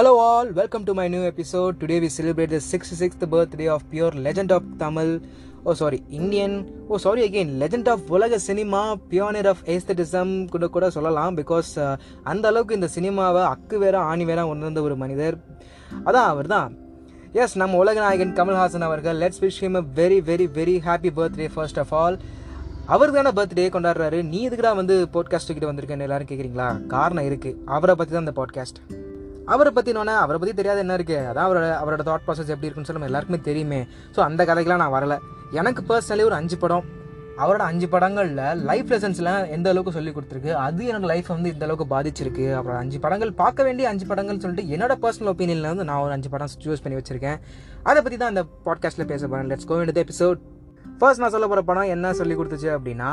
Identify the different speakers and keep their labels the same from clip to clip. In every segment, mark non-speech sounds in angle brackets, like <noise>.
Speaker 1: Hello all welcome to my new episode. Today celebrate celebrate the 66th birthday of pure legend of Tamil oh sorry Indian oh sorry again legend of உலக cinema pioneer of aestheticism கூட கூட சொல்லலாம் because uh, அந்த அளவுக்கு இந்த சினிமாவை அக்கு வேற ஆணி வேற உணர்ந்த ஒரு மனிதர். அதான் அவர் தான். எஸ் நம்ம உலக நாயகன் கமல்ஹாசன் அவர்கள் let's wish him a very very very happy birthday first of all அவர் தானே பர்த்டே கொண்டாடுறாரு. நீ இதுக்குடா வந்து பாட்காஸ்ட் கிட்ட வந்திருக்கேன்னு எல்லாரும் கேட்குறீங்களா காரணம் இருக்குது அவரை பற்றி தான் இந்த பாட்காஸ்ட் அவரை பற்றினோன்னே அவரை பற்றி தெரியாத என்ன இருக்குது அதான் அவரோட அவரோட தாட் ப்ராசஸ் எப்படி இருக்குன்னு சொல்லி எல்லாருக்குமே தெரியுமே. ஸோ அந்த கதைக்கெலாம் நான் வரல. எனக்கு பர்சனலி ஒரு அஞ்சு படம். அவரோட அஞ்சு படங்களில் லைஃப் லெசன்ஸ்லாம் எந்த அளவுக்கு சொல்லி கொடுத்துருக்கு? அது எனக்கு லைஃப் வந்து இந்த அளவுக்கு பாதிச்சிருக்கு. அப்புறம் அஞ்சு படங்கள் பார்க்க வேண்டிய அஞ்சு படங்கள் சொல்லிட்டு என்னோட பர்சனல் ஒப்பீனியனில் வந்து நான் ஒரு அஞ்சு படம் சூஸ் பண்ணி வச்சிருக்கேன். அதை பற்றி தான் அந்த பாட்காஸ்ட்டில் பேச போகிறேன் லெட்ஸ் கோ இந்த எபிசோட் ஃபர்ஸ்ட் நான் சொல்ல போகிற படம் என்ன சொல்லி கொடுத்துச்சு அப்படின்னா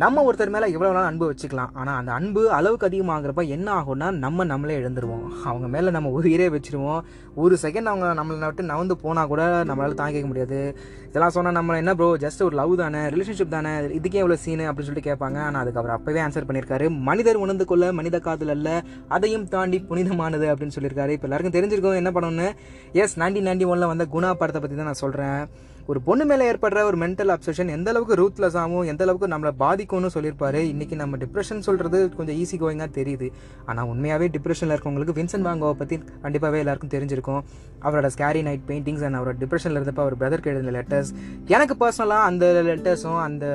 Speaker 1: நம்ம ஒருத்தர் மேலே எவ்வளோ நாள் அன்பு வச்சுக்கலாம் ஆனால் அந்த அன்பு அளவுக்கு அதிகமாகிறப்ப என்ன ஆகும்னா நம்ம நம்மளே எழுந்துருவோம். அவங்க மேலே நம்ம உயிரே வச்சிருவோம். ஒரு செகண்ட் அவங்க நம்மளை விட்டு நவந்து போனால் கூட நம்மளால் தாங்கிக்க முடியாது. இதெல்லாம் சொன்னால் நம்ம என்ன ப்ரோ ஜஸ்ட் ஒரு லவ் தானே ரிலேஷன்ஷிப் தானே இதுக்கே எவ்வளோ சீனு அப்படின்னு சொல்லிட்டு கேட்பாங்க. ஆனால் அதுக்கு அவர் அப்போவே ஆன்சர் பண்ணியிருக்காரு. மனிதர் உணர்ந்து கொள்ள மனித காதல் அல்ல அதையும் தாண்டி புனிதமானது அப்படின்னு சொல்லியிருக்காரு. இப்போ எல்லாருக்கும் தெரிஞ்சிருக்கோம் என்ன பண்ணணும்னு. எஸ் நைன்டீன் நைன்டி ஒனில் வந்த குணா படத்தை பற்றி தான் நான் சொல்கிறேன் ஒரு பொண்ணு மேலே ஏற்படுற ஒரு மென்டல் அப்சஷன் எந்த அளவுக்கு ரூத்லெஸ் ஆகும் எந்த அளவுக்கு நம்மளை பாதிக்கும்னு சொல்லியிருப்பாரு. இன்றைக்கி நம்ம டிப்ரெஷன் சொல்கிறது கொஞ்சம் ஈஸி கோயிங்காக தெரியுது. ஆனால் உண்மையாகவே டிப்ரெஷனில் இருக்கவங்களுக்கு வின்சென்ட் வாங்கோவை பற்றி கண்டிப்பாகவே எல்லாருக்கும் தெரிஞ்சிருக்கும். அவரோட ஸ்கேரி நைட் பெயிண்டிங்ஸ் அண்ட் அவரோட டிப்ரெஷனில் இருந்தப்போ அவர் பிரதருக்கு எழுதின லெட்டர்ஸ் எனக்கு பர்சனலாக அந்த லெட்டர்ஸும் அந்த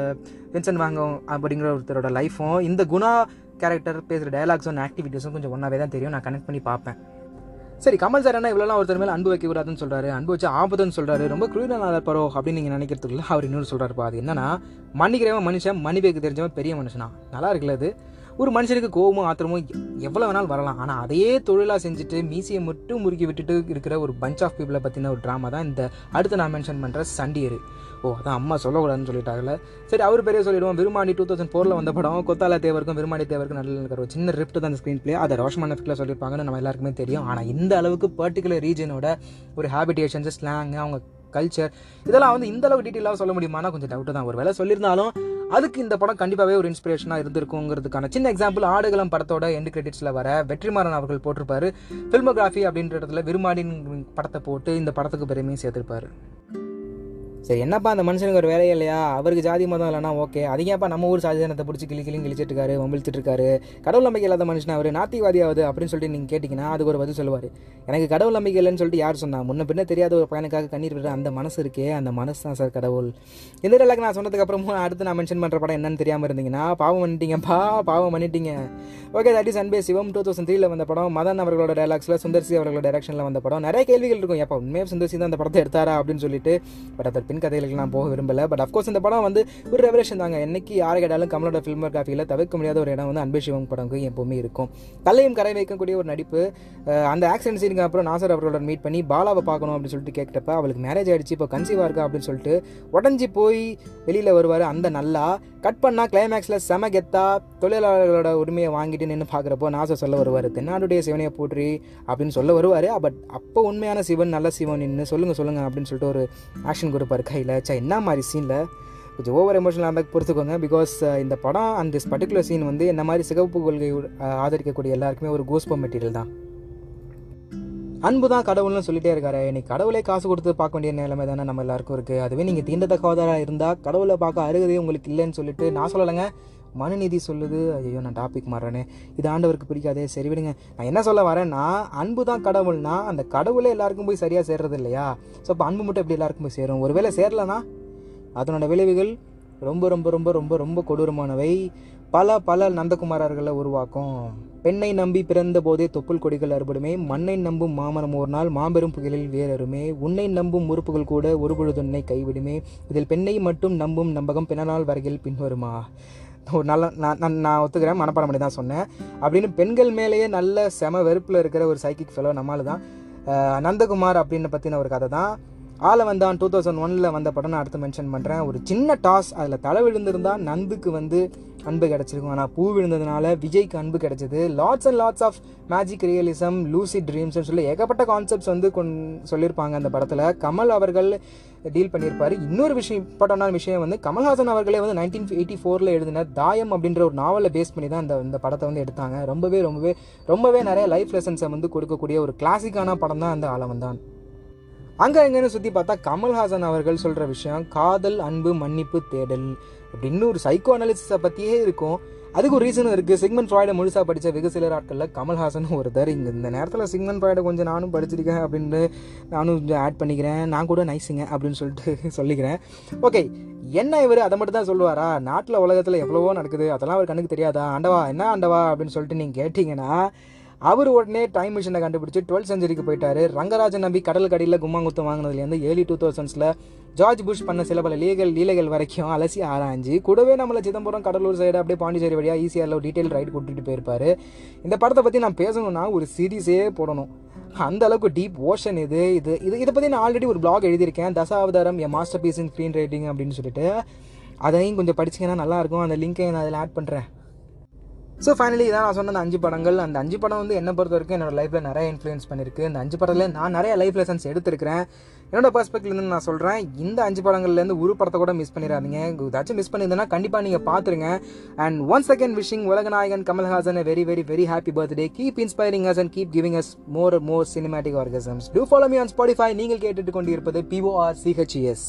Speaker 1: வின்சென்ட் வாங்கோ அப்படிங்கிற ஒருத்தரோட லைஃப்பும் இந்த குணா கேரக்டர் பேசுகிற டயலாக்ஸும் ஆக்டிவிட்டீஸும் கொஞ்சம் ஒன்றாவே தான் தெரியும். நான் கனெக்ட் பண்ணி பார்ப்பேன். சரி கமல் சார் என்ன இவ்வளோலாம் ஒருத்தர் மேலே அன்பு வைக்கக்கூடாதுன்னு சொல்கிறாரு அன்பு வச்சு ஆபத்துன்னு சொல்கிறாரு ரொம்ப குளிரான பரோ அப்படின்னு நீங்கள் நினைக்கிறதுக்குள்ள அவர் இன்னொரு சொல்கிறாருப்பா அது என்னன்னா மன்னிக்கிறவன் மனுஷன் மன்னிப்பேக்கு தெரிஞ்சவன் பெரிய மனுஷனா? நல்லா இருக்குல்ல அது? ஒரு மனுஷனுக்கு கோபமும் ஆத்திரமும் எவ்வளோ வேணாலும் வரலாம். ஆனால் அதையே தொழிலாக செஞ்சுட்டு மீசியை மட்டும் முறுக்கி விட்டுட்டு இருக்கிற ஒரு பஞ்ச் ஆஃப் பீப்புளை பற்றின ஒரு ட்ராமா தான் இந்த அடுத்து நான் மென்ஷன் பண்ணுற சண்டியர். ஓ அதான் அம்மா சொல்லக்கூடாதுன்னு சொல்லிட்டாங்கல்ல? சரி அவர் பெரிய சொல்லிடுவோம். விருமாண்டி டூ தௌசண்ட் ஃபோரில் வந்த படம் கொத்தால தேவருக்கும் விருமாண்டி தேவருக்கும் நல்ல இருக்கிற ஒரு சின்ன ரிப்ட் தான் அந்த ஸ்க்ரீன் பிளே அதை ரோஷமான எஃபெக்டில் சொல்லியிருப்பாங்கன்னு நம்ம எல்லாருக்குமே தெரியும். ஆனால் இந்த அளவுக்கு பர்டிகுலர் ரீஜனோட ஒரு ஹேபிடேஷன்ஸ் ஸ்லாங் அவங்க கல்ச்சர் இதெல்லாம் வந்து இந்த அளவுக்கு டீட்டெயிலாக சொல்ல முடியுமானா கொஞ்சம் டவுட்டு தான். ஒரு வேலை சொல்லியிருந்தாலும் அதுக்கு இந்த படம் கண்டிப்பாகவே ஒரு இன்ஸ்பிரேஷனாக இருந்திருக்குங்கிறதுக்கான சின்ன எக்ஸாம்பிள் ஆடுகளம் படத்தோட எண்டு கிரெடிட்ஸில் வர வெற்றிமாறன் அவர்கள் போட்டிருப்பாரு. ஃபில்மோகிராஃபி அப்படின்ற இடத்துல விரும்மாடின் படத்தை போட்டு இந்த படத்துக்கு பெருமையும் சேர்த்திருப்பாரு. சரி என்னப்பா அந்த மனுஷனுக்கு ஒரு வேலையே இல்லையா? அவருக்கு ஜாதி மதம் இல்லைனா ஓகே. அதிகப்பா நம்ம ஊர் சாதிதானத்தை பிடிச்சி கிளி கிளியும் கிழிச்சிட்டு இருக்காரு வம்பிழுத்துட்டு இருக்காரு கடவுள் நம்பிக்கை இல்லாத மனுஷன் அவர்? நாத்திவாதியாவது அப்படின்னு சொல்லிட்டு நீங்கள் கேட்டிங்கன்னா அதுக்கு ஒரு பதில் சொல்லுவார். எனக்கு கடவுள் நம்பிக்கை இல்லைன்னு சொல்லிட்டு யார் சொன்னா? முன்ன பின்ன தெரியாத ஒரு பையனுக்காக கண்ணீர் விடுற அந்த மனசு இருக்கே அந்த மனசு தான் சார் கடவுள். இந்த டெலாக் நான் சொன்னதுக்கப்புறமும் அடுத்து நான் மென்ஷன் பண்ணுற படம் என்னன்னு தெரியாமல் இருந்தீங்கன்னா பாவம் பண்ணிட்டீங்கப்பா பாவம் பண்ணிட்டீங்க. ஓகே தட் இஸ் அன்பே சிவம் டூ தௌசண்ட் த்ரீல வந்த படம். மதன் அவர்களோட டைலாக்ஸில் சுந்தர்சி அவர்களோட டைரக்ஷனில் வந்த படம். நிறைய கேள்விகள் இருக்கும். எப்போ உண்மையாக சுந்தர்சி தான் அந்த படத்தை எடுத்தாரா அப்படின்னு சொல்லிட்டு. பட் அதர் பின் கதைகளுக்கு நான் போக விரும்பலை. பட் அஃப்கோர்ஸ் இந்த படம் வந்து ஒரு ரெவலேஷன் தாங்க. என்னைக்கு யாரை கேட்டாலும் கமலோட ஃபில்மோகிராஃபியில் தவிர்க்க முடியாத ஒரு இடம் வந்து அன்பே சிவம் படம்க்கு எப்பவுமே இருக்கும். தலையும் கரை வைக்கக்கூடிய ஒரு நடிப்பு. அந்த ஆக்சிடென்ட் சீனுக்கு அப்புறம் நாசர் அவர்களோட மீட் பண்ணி பாலாவை பார்க்கணும் அப்படின்னு சொல்லிட்டு கேட்டப்ப அவளுக்கு மேரேஜ் ஆகிடுச்சு இப்போ கன்சீவாக இருக்கா அப்படின்னு சொல்லிட்டு உடஞ்சி போய் வெளியில் வருவார் அந்த நல்லா. கட் பண்ணால் கிளைமேக்ஸில் செம கெத்தா தொழிலாளர்களோட உரிமையை வாங்கிட்டு நின்று பார்க்குறப்போ நாசர் சொல்ல வருவார் தென்னாடுடைய சிவனையை போற்றி அப்படின்னு சொல்ல வருவார். பட் அப்போ உண்மையான சிவன் நல்ல சிவன் நின்று சொல்லுங்கள் சொல்லுங்கள் அப்படின்னு சொல்லிட்டு ஒரு ஆக்ஷன் கொடுப்பார். கையில் சே என்ன மாதிரி சீனில் கொஞ்சம் ஓவர் எமோஷனல் இருந்தால் பொறுத்துக்கோங்க. பிகாஸ் இந்த படம் அண்ட் திஸ் பர்டிகுலர் சீன் வந்து என்ன மாதிரி சிகப்பு கொள்கை ஆதரிக்கக்கூடிய எல்லாருக்குமே ஒரு கோஸ்போ மெட்டீரியல் தான். அன்பு தான் கடவுள்னு சொல்லிட்டே இருக்காரு. இன்னைக்கு கடவுளே காசு கொடுத்து பார்க்க வேண்டிய நிலைமை தானே நம்ம எல்லாருக்கும் இருக்குது அதுவே நீங்கள் தீண்டத்தக்கவதாராக இருந்தால் கடவுளை பார்க்க அருகதே உங்களுக்கு இல்லைன்னு சொல்லிட்டு நான் சொல்லலைங்க. மனுநீதி சொல்லுது. ஐயோ நான் டாபிக் மாறுறேனே. இது ஆண்டவருக்கு பிடிக்காதே. சரி விடுங்க. நான் என்ன சொல்ல வரேன்னா அன்பு தான் கடவுள்னா அந்த கடவுளே எல்லாருக்கும் போய் சரியாக சேர்றது இல்லையா? ஸோ அப்போ அன்பு மட்டும் எப்படி எல்லாருக்கும் போய் சேரும்? ஒருவேளை சேரலனா? அதனோட விளைவுகள் ரொம்ப ரொம்ப ரொம்ப ரொம்ப ரொம்ப கொடூரமானவை. பல பல நந்தகுமாரர்களை உருவாக்கும். பெண்ணை நம்பி பிறந்த போதே தொப்புள் கொடிகள் அறுபடுமே. மண்ணை நம்பும் மாமரம் ஒரு நாள் மாபெரும் புகழில் வேறருமே உன்னை நம்பும் உறுப்புகள் கூட ஒரு பொழுதுன்னை கைவிடுமே. இதில் பெண்ணை மட்டும் நம்பும் நம்பகம் பின்னநாள் வரையில் பின்வருமா? ஒரு நல்ல நான் நான் நான் ஒத்துக்கிறேன் மனப்பாடம் பண்ணி தான் சொன்னேன். அப்படின்னு பெண்கள் மேலேயே நல்ல செம வெறுப்பில் இருக்கிற ஒரு சைக்கிக் ஃபெலோ நம்மால் தான். நந்தகுமார் அப்படின்னு பற்றின ஒரு கதை தான். ஆளை வந்தான் டூ தௌசண்ட் ஒனில் வந்த படம் நான் அடுத்து மென்ஷன் பண்ணுறேன் ஒரு சின்ன டாஸ் அதில் தலை விழுந்திருந்தால் நந்துக்கு வந்து அன்பு கிடச்சிருக்கும். ஆனால் பூ விழுந்ததுனால விஜய்க்கு அன்பு கிடச்சிது. Lots and lots of magic realism Lucy ட்ரீம்ஸ்னு சொல்லி ஏகப்பட்ட கான்செப்ட்ஸ் வந்து கொண் சொல்லியிருப்பாங்க அந்த படத்தில். கமல் அவர்கள் டீல் பண்ணியிருப்பார். இன்னொரு விஷயம் இம்பார்ட்டண்டான விஷயம் வந்து கமல்ஹாசன் அவர்களே வந்து நைன்டீன் எயிட்டி ஃபோரில் எழுதின தாயம் அப்படின்ற ஒரு நாவலை பேஸ் பண்ணி தான் இந்த இந்த படத்தை வந்து எடுத்தாங்க. ரொம்பவே ரொம்பவே ரொம்பவே நிறைய லைஃப் லெசன்ஸை வந்து கொடுக்கக்கூடிய ஒரு கிளாசிக்கான படம் தான் அந்த ஆலவன் அங்கே எங்கேன்னு சுற்றி பார்த்தா கமல்ஹாசன் அவர்கள் சொல்கிற விஷயம் காதல் அன்பு மன்னிப்பு தேடல் அப்படின்னு ஒரு சைக்கோ அனாலிசிஸை பற்றியே இருக்கும். அதுக்கு ஒரு ரீசனும் இருக்குது சிக்மன் ஃப்ராய்டை முழுசாக படித்த வெகு சில ஆட்களில் கமல்ஹாசன் ஒருத்தர். இங்கே இந்த நேரத்தில் சிக்மன் ஃப்ராய்டை கொஞ்சம் நானும் படிச்சிருக்கேன் அப்படின்னு நானும் கொஞ்சம் ஆட் பண்ணிக்கிறேன். நான் கூட நைஸுங்க அப்படின்னு சொல்லிட்டு <laughs> சொல்லிக்கிறேன். ஓகே என்ன இவர்? அதை மட்டும் தான் சொல்லுவாரா? நாட்டில் உலகத்தில் எவ்வளவோ நடக்குது. அதெல்லாம் அவர் கண்ணுக்கு தெரியாதா? ஆண்டவா என்ன ஆண்டவா அப்படின்னு சொல்லிட்டு நீங்கள் கேட்டிங்கன்னா அவர் உடனே டைம் மிஷினை கண்டுபிடிச்சி டுவெல்த் செஞ்சுரிக்கு போயிட்டாரு. ரங்கராஜன் நம்பி கடல் கடையில் கும்மாங்குத்தம் வாங்கினதுலேருந்து ஏர்லி டூ தௌசண்ட்ஸில் ஜார்ஜ் புஷ் பண்ண சில பல லீகல் லீலைகள் வரைக்கும் அலசி ஆராய்ஞ்சு கூடவே நம்மளை சிதம்பரம் கடலூர் சைடு அப்படியே பாண்டிச்சேரி வழியாக ஈஸியாக டீட்டெயில் ரைட் கூட்டிகிட்டு போயிருப்பாரு. இந்த படத்தை பற்றி நான் பேசணும்னா ஒரு சீரீஸே போடணும். அந்த அளவுக்கு டீப் ஓஷன் இது இது இது இதை பற்றி நான் ஆல்ரெடி ஒரு பிளாக் எழுதியிருக்கேன். தசாவதாரம் என் masterpiece in screenwriting அப்படின்னு சொல்லிட்டு. அதையும் கொஞ்சம் படிச்சிங்கன்னா நல்லாயிருக்கும் அந்த லிங்கை நான் அதில் ஆட் பண்ணுறேன் ஸோ ஃபைனலி இதான் நான் சொன்ன அந்த அஞ்சு படங்கள். அந்த அஞ்சு படம் வந்து என்னை பொறுத்த வரைக்கும் என்னோட லைஃப்பில் நிறைய இன்ஃப்ளூயன்ஸ் பண்ணியிருக்கு. இந்த அஞ்சு படத்தில் நான் நிறைய லைஃப் லெசன்ஸ் எடுத்திருக்கிறேன். என்னோட பர்ஸ்பெக்ட்லேருந்து நான் சொல்கிறேன் இந்த அஞ்சு படங்கள்லேருந்து ஒரு படத்தை கூட மிஸ் பண்ணிடாதீங்க. ஏதாச்சும் மிஸ் பண்ணியிருந்தேன்னா கண்டிப்பாக நீங்கள் பார்த்துருங்க and one second wishing Ulaganayagan Kamal Haasan very very very happy birthday keep inspiring us and keep giving us more more cinematic orgasms to follow me on Spotify நீங்கள் கேட்டுட்டு கொண்டிருப்பது பிஓஆர் சிஹெச்இஎஸ்